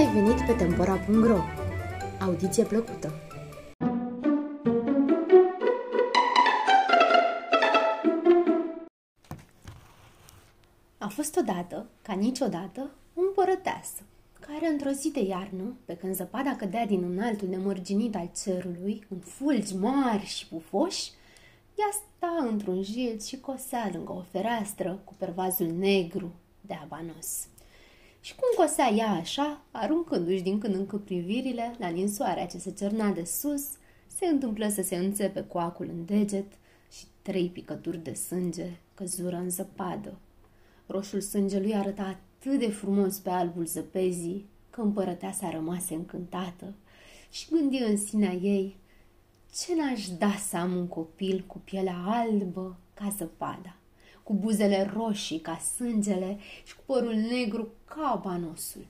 ai venit pe Tempora.ro! Audiție plăcută! A fost odată, ca niciodată, un împărăteasă, care într-o zi de iarnă, pe când zăpada cădea din înaltul nemărginit al cerului, în fulgi mari și pufoși, ea sta într-un jilț și cosea lângă o fereastră cu pervazul negru de abanos. Și cum cosea ea așa, aruncându-și din când în când privirile la ninsoarea ce se cerna de sus, se întâmplă să se înțepe coacul în deget și trei picături de sânge căzură în zăpadă. Roșul sângelui arăta atât de frumos pe albul zăpezii că împărăteasa rămase încântată și gândi în sinea ei ce n-aș da să am un copil cu pielea albă ca zăpada cu buzele roșii ca sângele și cu părul negru ca banosul.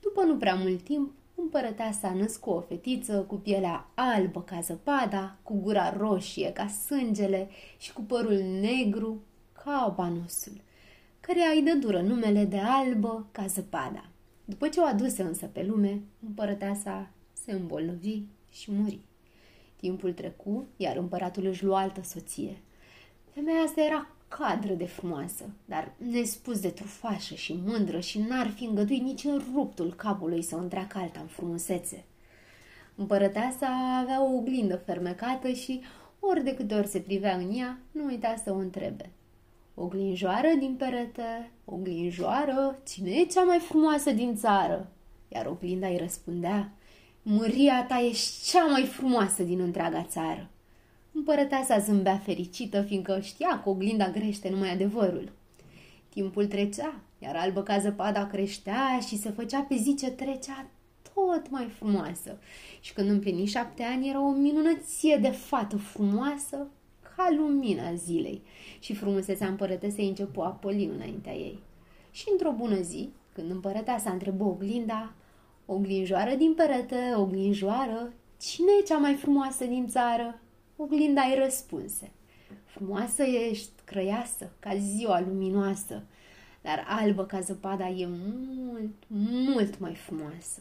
După nu prea mult timp, împărăteasa născu o fetiță cu pielea albă ca zăpada, cu gura roșie ca sângele și cu părul negru ca banosul, care îi dă dură numele de albă ca zăpada. După ce o aduse însă pe lume, împărăteasa se îmbolnăvi și muri. Timpul trecu, iar împăratul își lua altă soție. Femeia asta era cadră de frumoasă, dar nespus de trufașă și mândră și n-ar fi îngăduit nici în ruptul capului să o întreacă alta în frumusețe. Împărăteasa avea o oglindă fermecată și ori de câte ori se privea în ea, nu uita să o întrebe. Oglinjoară din perete, oglinjoară, cine e cea mai frumoasă din țară? Iar oglinda îi răspundea, măria ta e cea mai frumoasă din întreaga țară. Împărăteasa zâmbea fericită, fiindcă știa că oglinda grește numai adevărul. Timpul trecea, iar albă ca zăpada creștea și se făcea pe zi ce trecea tot mai frumoasă. Și când împlini șapte ani, era o minunăție de fată frumoasă ca lumina zilei. Și frumusețea împărătesei începu a poli înaintea ei. Și într-o bună zi, când împărăteasa întrebă oglinda, oglinjoară din perete, oglinjoară, cine e cea mai frumoasă din țară? Oglinda îi răspunse. Frumoasă ești, crăiasă, ca ziua luminoasă, dar albă ca zăpada e mult, mult mai frumoasă.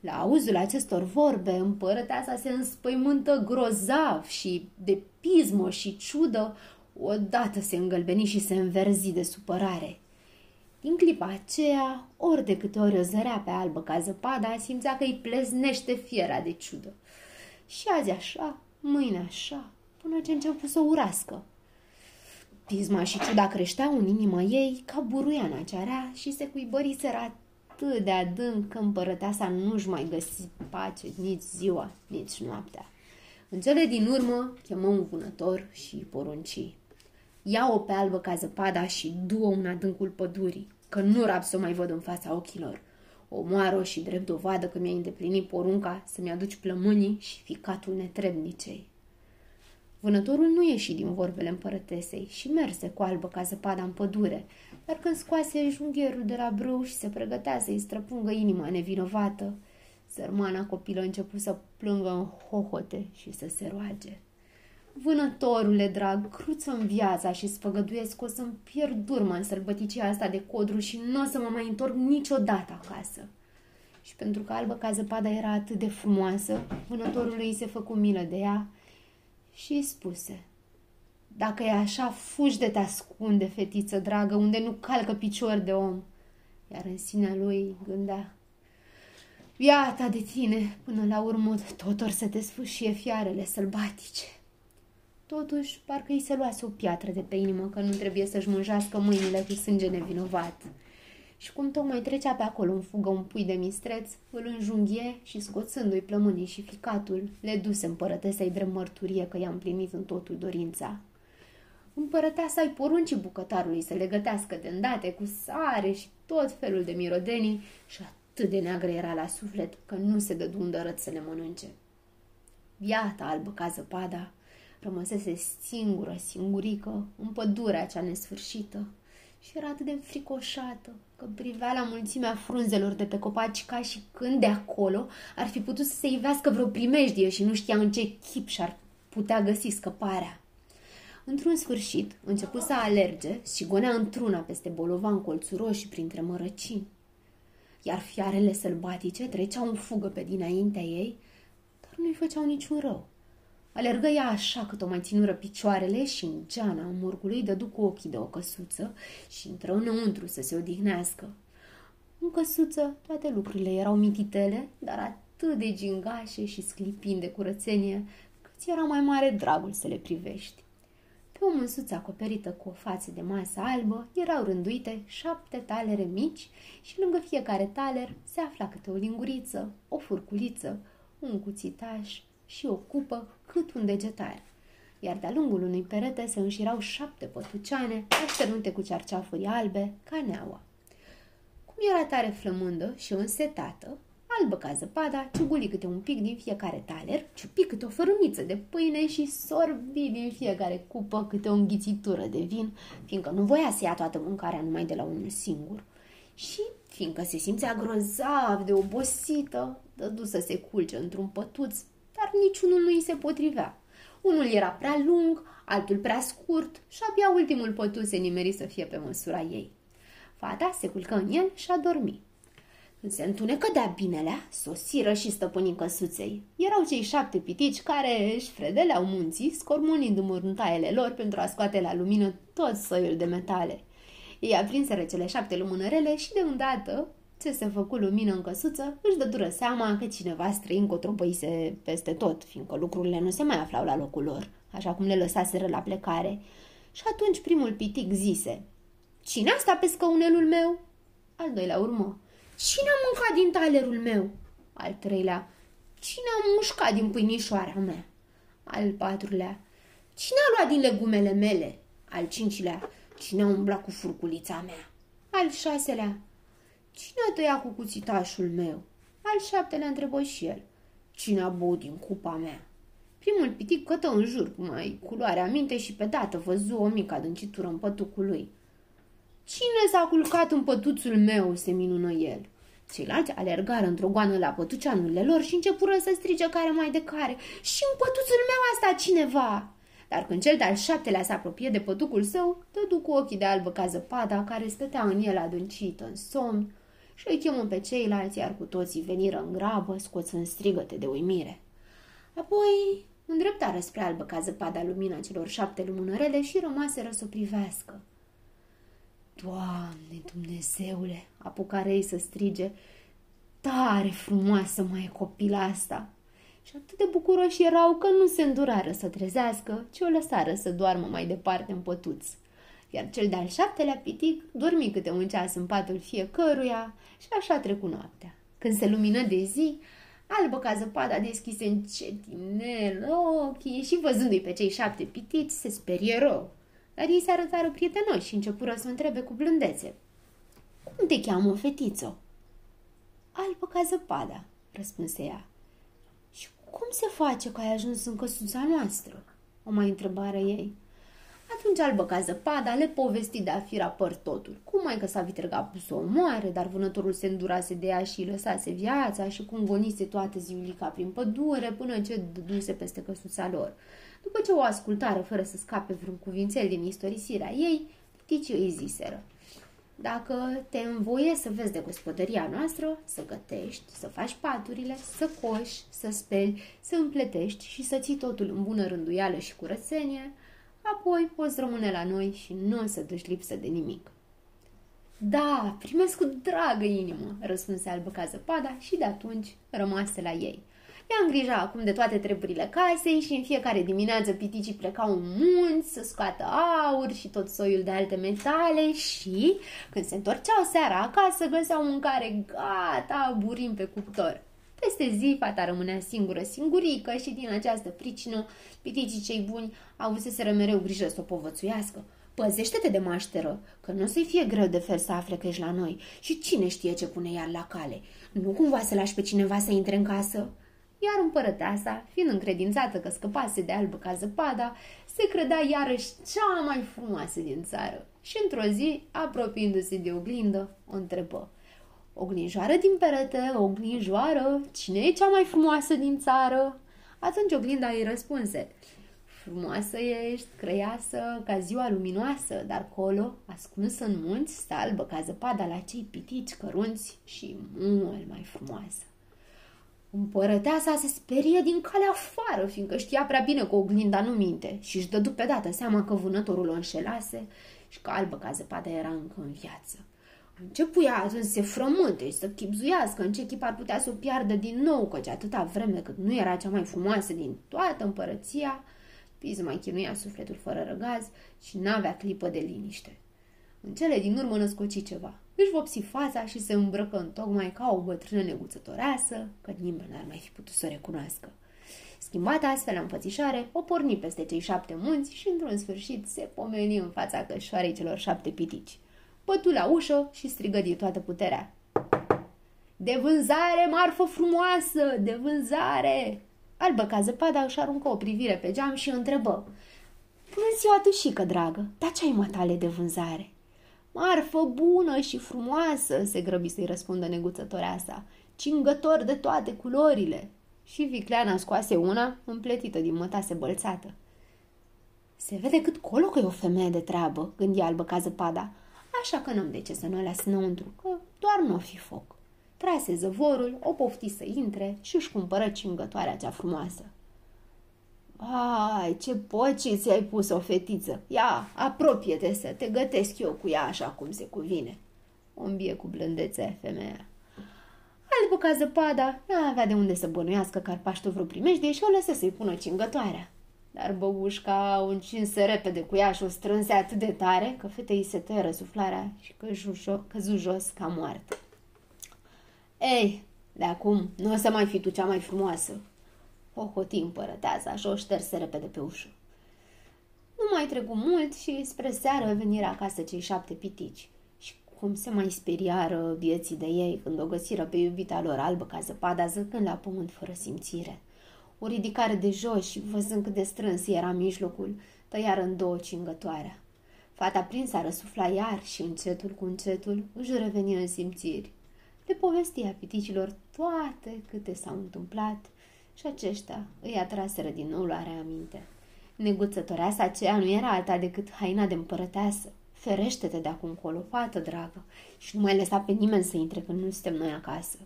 La auzul acestor vorbe, împărăteasa se înspăimântă grozav și de pismă și ciudă, odată se îngălbeni și se înverzi de supărare. Din clipa aceea, ori de câte ori o zărea pe albă ca zăpada, simțea că îi pleznește fiera de ciudă. Și azi așa, mâine așa, până ce început să urască. Pisma și ciuda creșteau în inima ei ca buruiana cea rea și se cuibăriseră atât de adânc că împărăteasa nu-și mai găsi pace nici ziua, nici noaptea. În cele din urmă chemă un vânător și porunci. Ia-o pe albă ca zăpada și du-o în adâncul pădurii, că nu rab să o mai văd în fața ochilor. Omoară și drept dovadă că mi-ai îndeplinit porunca să-mi aduci plămânii și ficatul netrebnicei. Vânătorul nu ieși din vorbele împărătesei și merse cu albă ca zăpada în pădure, dar când scoase junghierul de la brâu și se pregătea să-i străpungă inima nevinovată, sărmana copilă a început să plângă în hohote și să se roage. Vânătorule drag, cruță în viața și spăgăduiesc că o să-mi pierd urma în sălbăticia asta de codru și nu o să mă mai întorc niciodată acasă. Și pentru că albă ca zăpada era atât de frumoasă, vânătorului îi se făcu milă de ea și îi spuse Dacă e așa, fugi de te ascunde, fetiță dragă, unde nu calcă picior de om. Iar în sinea lui gândea Viața de tine, până la urmă, tot or să te sfâșie fiarele sălbatice. Totuși, parcă îi se luase o piatră de pe inimă că nu trebuie să-și mânjească mâinile cu sânge nevinovat. Și cum tocmai trecea pe acolo în fugă un pui de mistreț, îl înjunghie și scoțându-i plămânii și ficatul, le duse împărătesei drept mărturie că i-a împlinit în totul dorința. Împărăteasa i porunci bucătarului să le gătească de îndate cu sare și tot felul de mirodenii și atât de neagră era la suflet că nu se dădu îndărăt să le mănânce. Viata albă ca zăpada, Rămăsese singură, singurică, în pădurea cea nesfârșită și era atât de înfricoșată că privea la mulțimea frunzelor de pe copaci ca și când de acolo ar fi putut să se ivească vreo primejdie și nu știa în ce chip și-ar putea găsi scăparea. Într-un sfârșit, început să alerge și gonea într-una peste bolovan colțuroși printre mărăcini. iar fiarele sălbatice treceau în fugă pe dinaintea ei, dar nu-i făceau niciun rău. Alergă ea așa cât o mai ținură picioarele și în geana morgului dădu cu ochii de o căsuță și intră înăuntru să se odihnească. În căsuță toate lucrurile erau mititele, dar atât de gingașe și sclipind de curățenie, cât era mai mare dragul să le privești. Pe o mânsuță acoperită cu o față de masă albă erau rânduite șapte talere mici și lângă fiecare taler se afla câte o linguriță, o furculiță, un cuțitaș și o cupă cât un degetar. Iar de-a lungul unui perete se înșirau șapte pătuceane așternute cu cearceafuri albe ca neaua. Cum era tare flămândă și însetată, albă ca zăpada, ciuguli câte un pic din fiecare taler, ciupi câte o fărâmiță de pâine și sorbi din fiecare cupă câte o înghițitură de vin, fiindcă nu voia să ia toată mâncarea numai de la unul singur. Și, fiindcă se simțea grozav de obosită, dădu să se culce într-un pătuț, dar niciunul nu îi se potrivea. Unul era prea lung, altul prea scurt și abia ultimul pătuț se nimeri să fie pe măsura ei. Fata se culcă în el și a dormit. Când se întunecă de-a binelea, sosiră și stăpânii căsuței. Erau cei șapte pitici care își fredeleau munții, scormonind mărântaiele lor pentru a scoate la lumină tot soiul de metale. Ei aprinseră cele șapte lumânărele și de îndată ce se făcu lumină în căsuță, își dădură seama că cineva străin cotropăise peste tot, fiindcă lucrurile nu se mai aflau la locul lor, așa cum le lăsaseră la plecare. Și atunci primul pitic zise, Cine asta pe scăunelul meu?" Al doilea urmă, Cine a mâncat din talerul meu? Al treilea, cine a mușcat din pâinișoara mea? Al patrulea, cine a luat din legumele mele? Al cincilea, cine a umblat cu furculița mea? Al șaselea, cine a tăiat cu cuțitașul meu? Al șaptelea întrebă și el, cine a băut din cupa mea? Primul pitic cătă în jur, cu mai culoarea minte și pe dată văzu o mică adâncitură în pătucul lui. Cine s-a culcat în pătuțul meu?" se minună el. Ceilalți alergară într-o goană la pătuceanurile lor și începură să strige care mai de care. Și în pătuțul meu asta cineva! Dar când cel de-al șaptelea se apropie de pătucul său, dădu cu ochii de albă ca zăpada care stătea în el adâncită în somn și îi chemă pe ceilalți, iar cu toții veniră în grabă, scoțând strigăte de uimire. Apoi îndreptară spre albă ca zăpada lumina celor șapte lumânărele și rămaseră să o privească. Doamne, Dumnezeule, apucare ei să strige, tare frumoasă mai e copila asta. Și atât de bucuroși erau că nu se îndurară să trezească, ci o lăsară să doarmă mai departe în pătuț. Iar cel de-al șaptelea pitic dormi câte un ceas în patul fiecăruia și așa trecu noaptea. Când se lumină de zi, albă ca zăpada deschise încetinel ochii și văzându-i pe cei șapte pitici, se sperie rău dar ei se arătară prietenoși și începură să întrebe cu blândețe. Cum te cheamă, fetiță? Albă ca zăpada, răspunse ea. Și cum se face că ai ajuns în căsuța noastră? O mai întrebare ei. Atunci albă ca zăpada le povesti de a fi rapăr totul. Cum mai că s-a vitregat a pus o moare, dar vânătorul se îndurase de ea și îi lăsase viața și cum gonise toată ziulica prin pădure până ce dăduse peste căsuța lor. După ce o ascultară fără să scape vreun cuvințel din istorisirea ei, ticii îi ziseră. Dacă te învoie să vezi de gospodăria noastră, să gătești, să faci paturile, să coși, să speli, să împletești și să ții totul în bună rânduială și curățenie, apoi poți rămâne la noi și nu o să duci lipsă de nimic. Da, primesc cu dragă inimă, răspunse albă ca zăpada și de atunci rămase la ei – ea îngrija acum de toate treburile casei și în fiecare dimineață piticii plecau în munți să scoată aur și tot soiul de alte metale și, când se întorceau seara acasă, găseau mâncare gata, burim pe cuptor. Peste zi, fata rămânea singură, singurică și din această pricină, piticii cei buni avuseseră mereu grijă să o povățuiască. Păzește-te de mașteră, că nu o să-i fie greu de fel să afle că ești la noi și cine știe ce pune iar la cale. Nu cumva să lași pe cineva să intre în casă? iar împărăteasa, fiind încredințată că scăpase de albă ca zăpada, se credea iarăși cea mai frumoasă din țară și într-o zi, apropiindu-se de oglindă, o întrebă. Oglinjoară din perete, oglinjoară, cine e cea mai frumoasă din țară? Atunci oglinda îi răspunse, Frumoasă ești, crăiasă, ca ziua luminoasă, dar colo, ascunsă în munți, stă albă ca zăpada la cei pitici cărunți și mult mai frumoasă. Împărăteasa se sperie din calea afară, fiindcă știa prea bine că oglinda nu minte și își dădu pe dată seama că vânătorul o înșelase și că albă ca zăpada era încă în viață. Începu ea atunci să se frământe și să chipzuiască în ce chip ar putea să o piardă din nou, căci atâta vreme cât nu era cea mai frumoasă din toată împărăția, Piz mai chinuia sufletul fără răgaz și n-avea clipă de liniște. În cele din urmă născoci ceva. Își vopsi fața și se îmbrăcă în tocmai ca o bătrână neguțătoreasă, că nimeni n-ar mai fi putut să o recunoască. Schimbată astfel la înfățișare, o porni peste cei șapte munți și, într-un sfârșit, se pomeni în fața cășoarei celor șapte pitici. Bătu la ușă și strigă din toată puterea. De vânzare, marfă frumoasă! De vânzare! Albă ca zăpada își aruncă o privire pe geam și întrebă. Bună ziua, dușică, dragă, dar ce ai matale de vânzare? Marfă bună și frumoasă, se grăbi să-i răspundă neguțătorea sa, cingător de toate culorile. Și vicleana scoase una împletită din mătase bălțată. Se vede cât colo că e o femeie de treabă, gândi albă ca zăpada, așa că n-am de ce să nu o las înăuntru, că doar nu o fi foc. Trase zăvorul, o pofti să intre și își cumpără cingătoarea cea frumoasă. Ai, ce poci ți-ai pus o fetiță! Ia, apropie-te să te gătesc eu cu ea așa cum se cuvine. O îmbie cu blândețe femeia. Albă ca zăpada, nu avea de unde să bănuiască că ar paște vreo primejdie și o lăsă să-i pună cingătoarea. Dar băbușca o încinse repede cu ea și o strânse atât de tare că fetei se tăieră suflarea și căzu jos ca moartă. Ei, de acum nu o să mai fi tu cea mai frumoasă. O hoti împărăteasa și o șterse repede pe ușă. Nu mai trecu mult și spre seară veniră acasă cei șapte pitici. Și cum se mai speriară vieții de ei când o găsiră pe iubita lor albă ca zăpada zăcând la pământ fără simțire. O ridicare de jos și văzând cât de strâns era mijlocul, tăiară în două cingătoarea. Fata prinsă răsufla iar și încetul cu încetul își reveni în simțiri le povestia piticilor toate câte s-au întâmplat și aceștia îi atraseră din nou la reaminte. Neguțătoreasa aceea nu era alta decât haina de împărăteasă. Ferește-te de acum colo, fată dragă, și nu mai lăsa pe nimeni să intre când nu suntem noi acasă.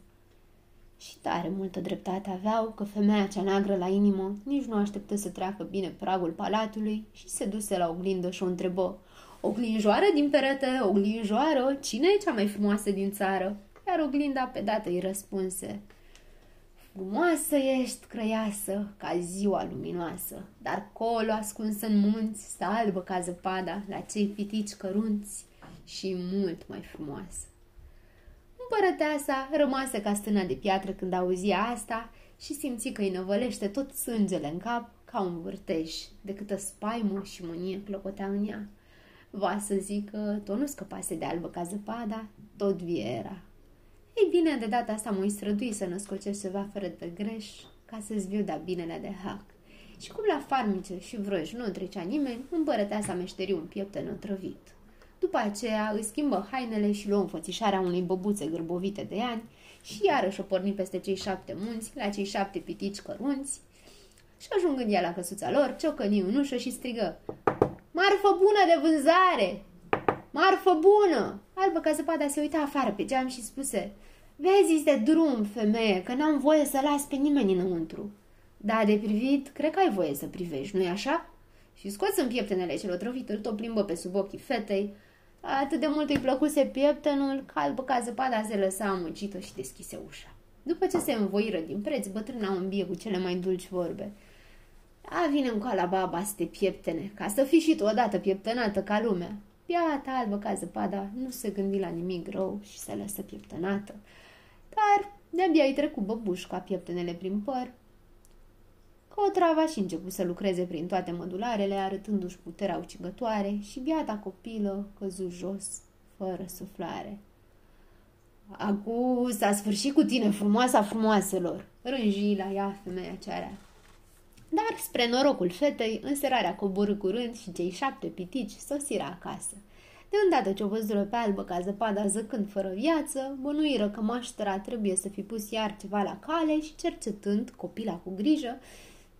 Și tare multă dreptate aveau că femeia cea neagră la inimă nici nu așteptă să treacă bine pragul palatului și se duse la oglindă și o întrebă. Oglinjoară din perete, oglinjoară, cine e cea mai frumoasă din țară? iar oglinda pe dată îi răspunse Frumoasă ești, crăiasă, ca ziua luminoasă, dar colo ascuns în munți, stă albă ca zăpada, la cei pitici cărunți și mult mai frumoasă. Împărăteasa rămase ca stâna de piatră când auzia asta și simți că îi năvălește tot sângele în cap ca un vârteș, de câtă spaimă și mânie clocotea în ea. Va să zică, tot nu scăpase de albă ca zăpada, tot vie era. Ei bine, de data asta mă strădui să născocești ceva fără de greș, ca să-ți viu de binele de hac. Și cum la farmice și vrăji nu trecea nimeni, împărăteasa meșteri un piepten otrăvit. După aceea îi schimbă hainele și luă înfățișarea unei băbuțe gârbovite de ani și iarăși o porni peste cei șapte munți, la cei șapte pitici cărunți și ajungând ea la căsuța lor, ciocăni în ușă și strigă Marfă bună de vânzare! Marfă bună! Albă ca zăpada se uita afară pe geam și spuse Vezi de drum, femeie, că n-am voie să las pe nimeni înăuntru. Da, de privit, cred că ai voie să privești, nu-i așa? Și scoți în pieptenele celor trăvit, îl tot plimbă pe sub ochii fetei. Atât de mult îi plăcuse pieptenul, că albă ca zăpada se lăsa amucită și deschise ușa. După ce se învoiră din preț, bătrâna o îmbie cu cele mai dulci vorbe. A, vine în la baba să te pieptene, ca să fii și tu odată pieptănată ca lumea. Piata albă ca zăpada nu se gândi la nimic rău și se lăsă pieptănată. Dar de-abia îi trecu băbușca pieptenele prin păr, că o trava și început să lucreze prin toate mădularele, arătându-și puterea ucigătoare și biata copilă căzu jos, fără suflare. Acu s-a sfârșit cu tine, frumoasa frumoaselor, rânji la ea femeia cearea. Dar, spre norocul fetei, înserarea coborâ curând și cei șapte pitici sosiră acasă. De îndată ce o văzură pe albă ca zăpada zăcând fără viață, bănuiră că maștera trebuie să fi pus iar ceva la cale și cercetând copila cu grijă,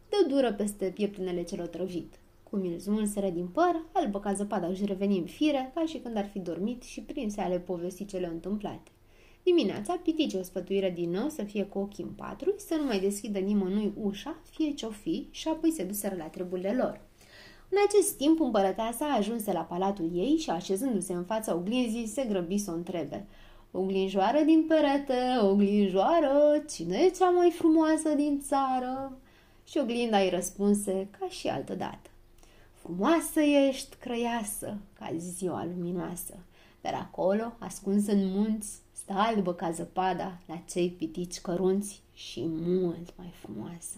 dă dură peste pieptânele cel otrăvit. Cum îl smulseră din păr, albă ca zăpada își reveni în fire, ca și când ar fi dormit și prinse ale povesti cele întâmplate. Dimineața, pitici o spătuiră din nou să fie cu ochii în patru, să nu mai deschidă nimănui ușa, fie ce-o fi, și apoi se duseră la treburile lor. În acest timp, împărăteasa ajunse la palatul ei și, așezându-se în fața oglinzii, se grăbi să o întrebe. Oglinjoară din perete, oglinjoară, cine e cea mai frumoasă din țară? Și oglinda îi răspunse ca și altă dată. Frumoasă ești, crăiasă, ca ziua luminoasă, dar acolo, ascuns în munți, stă albă ca zăpada la cei pitici cărunți și mult mai frumoasă.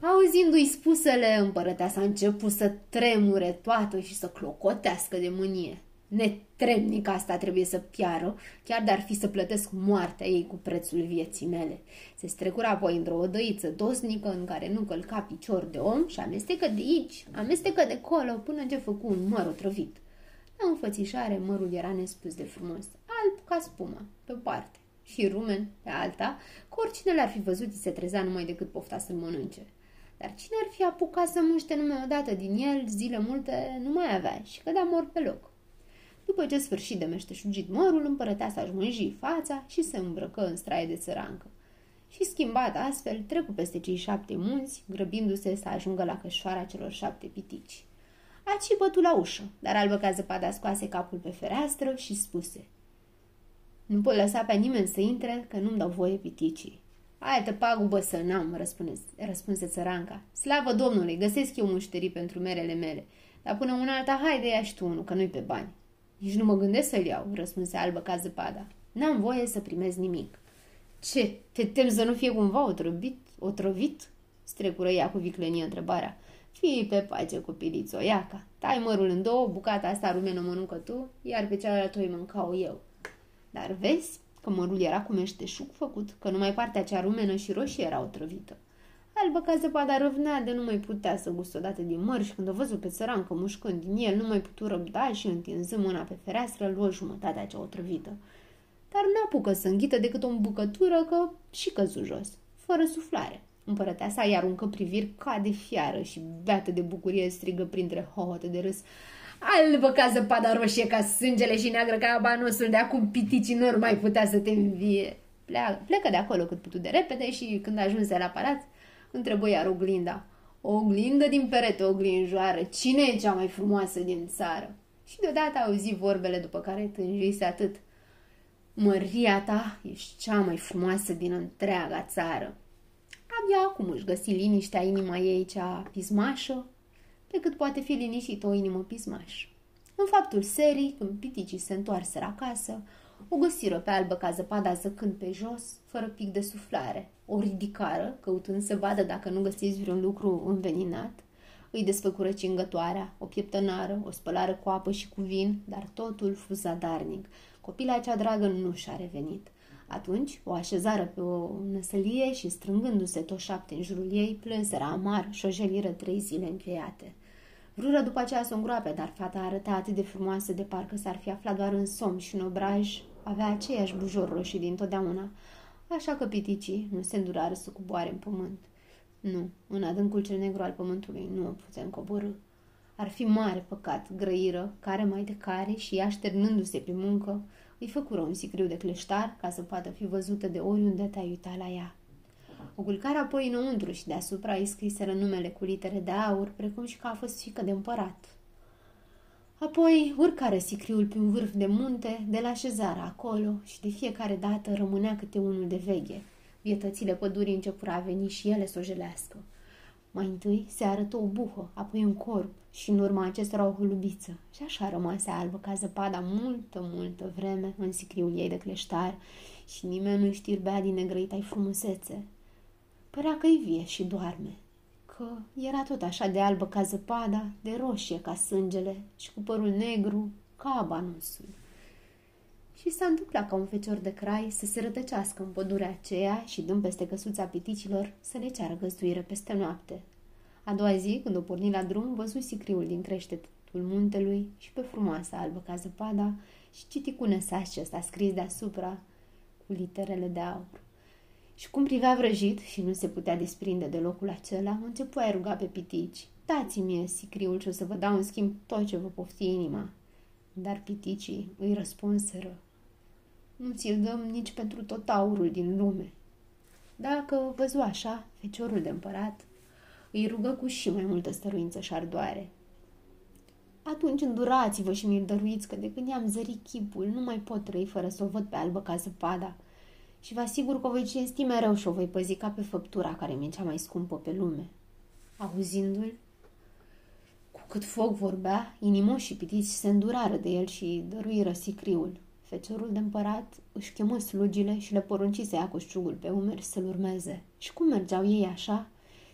Auzindu-i spusele, împărăteasa a început să tremure toată și să clocotească de mânie. Netrebnic asta trebuie să piară, chiar dar fi să plătesc moartea ei cu prețul vieții mele. Se strecura apoi într-o odăiță dosnică în care nu călca picior de om și amestecă de aici, amestecă de colo, până ce făcu un măr otrăvit. La înfățișare mărul era nespus de frumos, alb ca spuma, pe parte, și rumen pe alta, că oricine l-ar fi văzut se trezea numai decât pofta să-l mănânce. Dar cine ar fi apucat să muște numai odată din el, zile multe nu mai avea și cădea mor pe loc. După ce sfârși de meșteșugit mărul, împărăteasa își mânji fața și se îmbrăcă în straie de țărancă. Și schimbat astfel, trecu peste cei șapte munți, grăbindu-se să ajungă la cășoara celor șapte pitici. Aci bătu la ușă, dar albă ca zăpada scoase capul pe fereastră și spuse Nu pot lăsa pe nimeni să intre, că nu-mi dau voie piticii. Altă pagubă să n-am, răspunde, răspunse țăranca. Slavă Domnului, găsesc eu mușterii pentru merele mele. Dar până una alta, haide ia și tu unul, că nu-i pe bani. Nici nu mă gândesc să-l iau, răspunse albă ca zăpada. N-am voie să primez nimic. Ce, te tem să nu fie cumva otrăvit? Otrăvit? Strecură ea cu viclenie întrebarea. Fii pe pace cu pilițo, iaca. Tai mărul în două, bucata asta rumenă mănâncă tu, iar pe cealaltă o mâncau eu. Dar vezi că mărul era cu meșteșug făcut, că numai partea cea rumenă și roșie era otrăvită. Albă ca zăpada răvnea de nu mai putea să gustă odată din măr și când o văzut pe țărancă mușcând din el, nu mai putu răbda și întinzând mâna pe fereastră, luă jumătatea cea otrăvită. Dar nu apucă să înghită decât o îmbucătură că și căzu jos, fără suflare. Împărăteasa i aruncă priviri ca de fiară și beată de bucurie strigă printre hohote de râs. Albă ca zăpada roșie ca sângele și neagră ca abanosul de acum piticii nu mai putea să te învie. Pleacă, plecă de acolo cât putu de repede și când ajunse la palat, întrebă iar oglinda. O oglindă din perete oglinjoară, cine e cea mai frumoasă din țară? Și deodată auzi vorbele după care tânjise atât. Măria ta ești cea mai frumoasă din întreaga țară. Abia acum își găsi liniștea inima ei cea pismașă, pe cât poate fi liniștită o inimă pismașă. În faptul serii, când piticii se întoarseră acasă, o găsiră pe albă ca zăpada zăcând pe jos, fără pic de suflare. O ridicară, căutând să vadă dacă nu găsiți vreun lucru înveninat. Îi desfăcură cingătoarea, o pieptănară, o spălară cu apă și cu vin, dar totul fu zadarnic. Copila cea dragă nu și-a revenit. Atunci o așezară pe o năsălie și, strângându-se toți șapte în jurul ei, plânseră amar și o jeliră trei zile încheiate. Vrură după aceea să o îngroape, dar fata arăta atât de frumoasă de parcă s-ar fi aflat doar în somn și în obraj, avea aceiași bujor roșii dintotdeauna, așa că piticii nu se îndurară să coboare în pământ. Nu, în adâncul cel negru al pământului nu o putem coborâ. Ar fi mare păcat, grăiră, care mai de care și ea așternându-se pe muncă, îi făcură un sicriu de cleștar ca să poată fi văzută de oriunde te-ai uita la ea. O culcară apoi înăuntru și deasupra îi scriseră numele cu litere de aur, precum și că a fost fică de împărat. Apoi urcară sicriul pe un vârf de munte, de la șezara acolo și de fiecare dată rămânea câte unul de veghe. Vietățile pădurii începură a veni și ele să o jelească. Mai întâi se arătă o buhă, apoi un corp și în urma acestora o hulubiță. Și așa rămase albă ca zăpada multă, multă vreme în sicriul ei de cleștar și nimeni nu știrbea din negrăita frumusețe. Părea că-i vie și doarme, că era tot așa de albă ca zăpada, de roșie ca sângele și cu părul negru ca abanusul. Și s-a întâmplat ca un fecior de crai să se rătăcească în pădurea aceea și, dând peste căsuța piticilor, să le ceară găzduire peste noapte. A doua zi, când o porni la drum, văzut sicriul din creștetul muntelui și pe frumoasa albă ca zăpada și citi cu năsaș ce s-a scris deasupra cu literele de aur. Și cum privea vrăjit și nu se putea desprinde de locul acela, începu a ruga pe pitici. Dați-mi sicriul și o să vă dau în schimb tot ce vă pofti inima. Dar piticii îi răspunseră. Nu ți-l dăm nici pentru tot aurul din lume. Dacă văzu așa, feciorul de împărat îi rugă cu și mai multă stăruință și ardoare. Atunci îndurați-vă și mi-l dăruiți, că de când i-am zărit chipul, nu mai pot trăi fără să o văd pe albă ca zăpada. Și vă asigur că o voi cinsti mereu și o voi păzi ca pe făptura care mi-e cea mai scumpă pe lume. Auzindu-l, cu cât foc vorbea, inimoși și pitiți se îndurară de el și dăruiră sicriul. Feciorul de împărat își chemă slugile și le porunci să ia coșciugul pe umeri să-l urmeze. Și cum mergeau ei așa,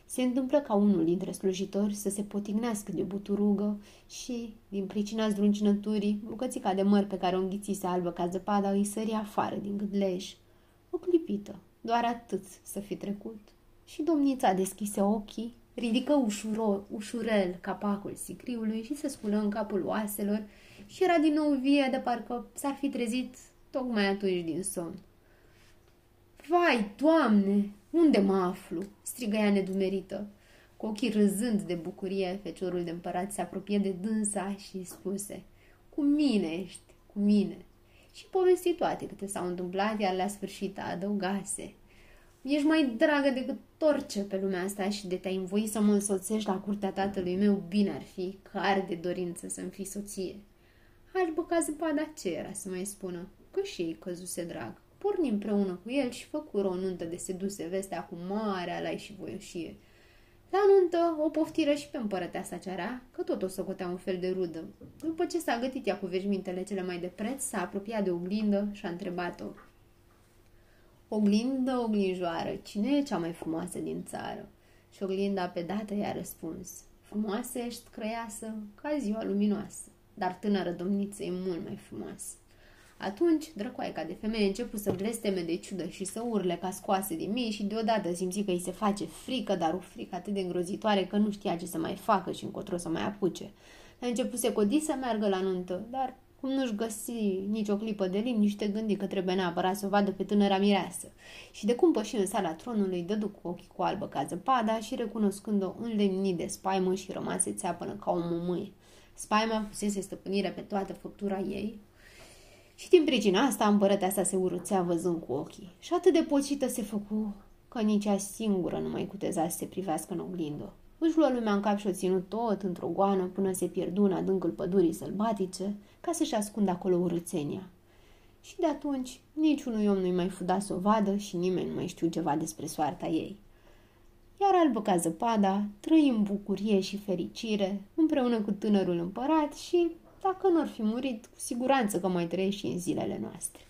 se întâmplă ca unul dintre slujitori să se potignească de buturugă și, din pricina zdruncinăturii, bucățica de măr pe care o înghițise albă ca zăpada îi sări afară din gâdlej. O clipită, doar atât să fi trecut. Și domnița deschise ochii, ridică ușuro, ușurel capacul sicriului și se sculă în capul oaselor și era din nou vie de parcă s-ar fi trezit tocmai atunci din somn. Vai, Doamne, unde mă aflu?" strigă ea nedumerită. Cu ochii râzând de bucurie, feciorul de împărat se apropie de dânsa și spuse Cu mine ești, cu mine." Și povesti toate câte s-au întâmplat, iar la sfârșit adăugase Ești mai dragă decât orice pe lumea asta și de te-ai învoit să mă însoțești la curtea tatălui meu, bine ar fi, care de dorință să-mi fii soție. Albă ca zăpada ce era să mai spună, că și ei căzuse drag porni împreună cu el și făcură o nuntă de seduse vestea cu mare alai și voioșie. La nuntă o poftiră și pe împărăteasa ceara, că tot o să cotea un fel de rudă. După ce s-a gătit ea cu veșmintele cele mai de preț, s-a apropiat de oglindă și a întrebat-o. Oglindă, oglinjoară, cine e cea mai frumoasă din țară? Și oglinda pe dată i-a răspuns. Frumoasă ești, crăiasă, ca ziua luminoasă, dar tânără domniță e mult mai frumoasă. Atunci, drăcoaica de femeie început să blesteme de ciudă și să urle ca scoase din mii și deodată simți că îi se face frică, dar o frică atât de îngrozitoare că nu știa ce să mai facă și încotro să mai apuce. A început să codi să meargă la nuntă, dar cum nu-și găsi nicio clipă de limn, nici te gândi că trebuie neapărat să o vadă pe tânăra mireasă. Și de cum păși în sala tronului, dădu cu ochii cu albă ca zăpada și recunoscând-o înlemnit de spaimă și rămase țeapănă ca o mumâie. Spaima pusese stăpânire pe toată făptura ei, și din pricina asta împărăteasa se urâțea văzând cu ochii. Și atât de pocită se făcu că nici ea singură nu mai cuteza să se privească în oglindă. Își luă lumea în cap și o ținut tot într-o goană până se pierdu în adâncul pădurii sălbatice ca să-și ascundă acolo urâțenia. Și de atunci niciunui om nu-i mai fuda să o vadă și nimeni nu mai știu ceva despre soarta ei. Iar albă ca zăpada trăi în bucurie și fericire împreună cu tânărul împărat și dacă nu ar fi murit, cu siguranță că mai trăiește și în zilele noastre.